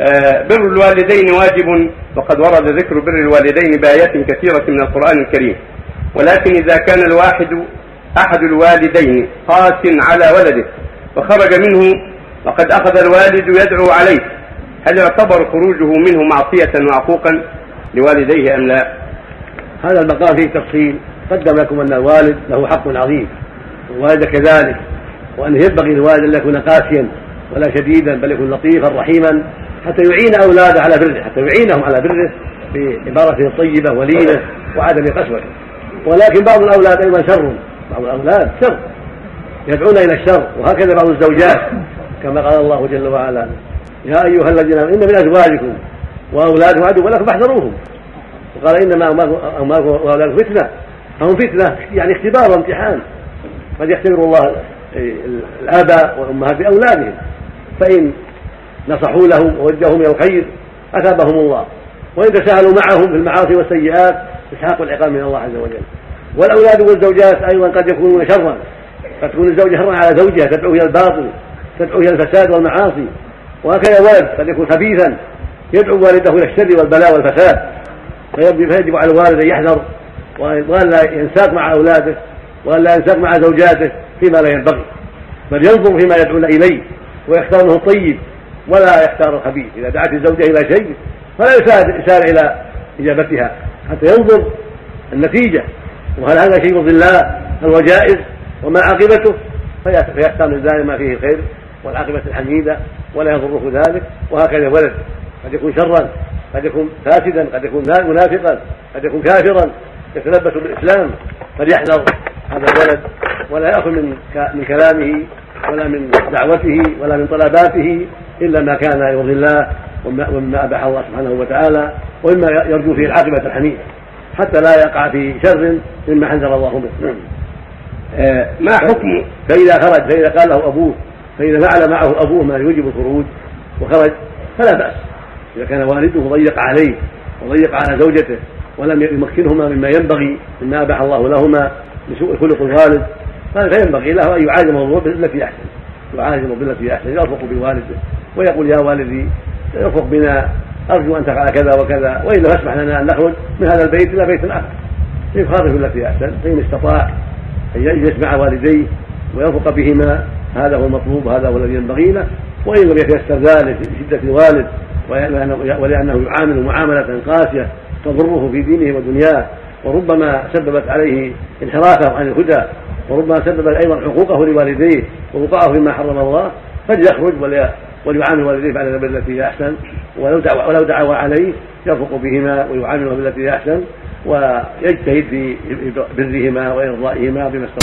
آه، بر الوالدين واجب وقد ورد ذكر بر الوالدين بآيات كثيرة من القرآن الكريم. ولكن إذا كان الواحد أحد الوالدين قاس على ولده وخرج منه وقد أخذ الوالد يدعو عليه. هل يعتبر خروجه منه معصية وعقوقا لوالديه أم لا؟ هذا المقام فيه تفصيل. قدم لكم أن الوالد له حق عظيم. والوالد كذلك وأنه ينبغي للوالد أن يكون قاسيا ولا شديدا بل يكون لطيفا رحيما. حتى يعين أولاده على بره حتى يعينهم على بره بعبارته الطيبة ولينة وعدم قسوته ولكن بعض الأولاد أيضا شر بعض الأولاد شر. يدعون إلى الشر وهكذا بعض الزوجات كما قال الله جل وعلا يا أيها الذين آمنوا إن من أزواجكم وأولادكم عدو لكم فاحذروهم. وقال إنما أموالكم وأولادكم فتنة. فهم فتنة يعني اختبار وامتحان. قد يختبر الله الآباء والأمهات بأولادهم. فإن نصحوا لهم ووجههم إلى الخير أثابهم الله. وإن تساهلوا معهم في المعاصي والسيئات يستحقوا العقاب من الله عز وجل. والأولاد والزوجات أيضا قد يكونون شرا. قد تكون الزوجة شرا على زوجها تدعو إلى الباطل تدعو إلى الفساد والمعاصي. وهكذا ولد قد يكون خبيثا يدعو والده إلى الشر والبلاء والفساد. فيجب على الوالد أن يحذر وأن لا ينساق مع أولاده وأن لا ينساق مع زوجاته فيما لا ينبغي. بل ينظر فيما يدعون إليه ويختار منه الطيب. ولا يختار الخبيث. إذا دعت الزوجة إلى شيء فلا يسارع إلى إجابتها حتى ينظر النتيجة. وهل هذا شيء يرضي الله؟ هل هو جائز؟ وما عاقبته؟ فيختار ذلك ما فيه الخير والعاقبة الحميدة ولا يضره ذلك. وهكذا الولد قد يكون شرا قد يكون فاسدا قد يكون منافقا قد يكون كافرا يتلبس بالإسلام فليحذر هذا الولد. ولا يأخذ من من كلامه ولا من دعوته ولا من طلباته إلا ما كان يرضي الله ومما أباح الله سبحانه وتعالى ومما يرجو فيه العاقبة الحميدة. حتى لا يقع في شر مما حذر الله به. نعم. آه، ما حكم فإذا خرج فإذا قال له أبوه فإذا فعل معه أبوه ما يوجب الخروج وخرج فلا بأس. إذا كان والده ضيق عليه وضيق على زوجته ولم يمكنهما مما ينبغي مما أباح الله لهما لسوء خلق الوالد فينبغي له أن يعالجه بالتي أحسن. يعالجه بالتي أحسن يرفق بوالده. ويقول يا والدي ارفق بنا أرجو أن تفعل كذا وكذا والا فاسمح لنا أن نخرج من هذا البيت إلى بيت آخر. يخالف بالتي أحسن فإن استطاع أن يجلس مع والديه ويرفق بهما هذا هو المطلوب هذا هو الذي ينبغي له. وإن لم يتيسر ذلك لشدة الوالد ولأنه يعامل معاملة قاسية تضره في دينه ودنياه وربما سببت عليه انحرافه عن الهدى وربما سببت أيضا حقوقه لوالديه ووقعه فيما حرم الله فليخرج وليعامل والديه بعد بالتي هي أحسن ولو دعوا ولو دعوا عليه يرفق بهما ويعامله بالتي هي أحسن ويجتهد في برهما وإرضائهما بما استطاع.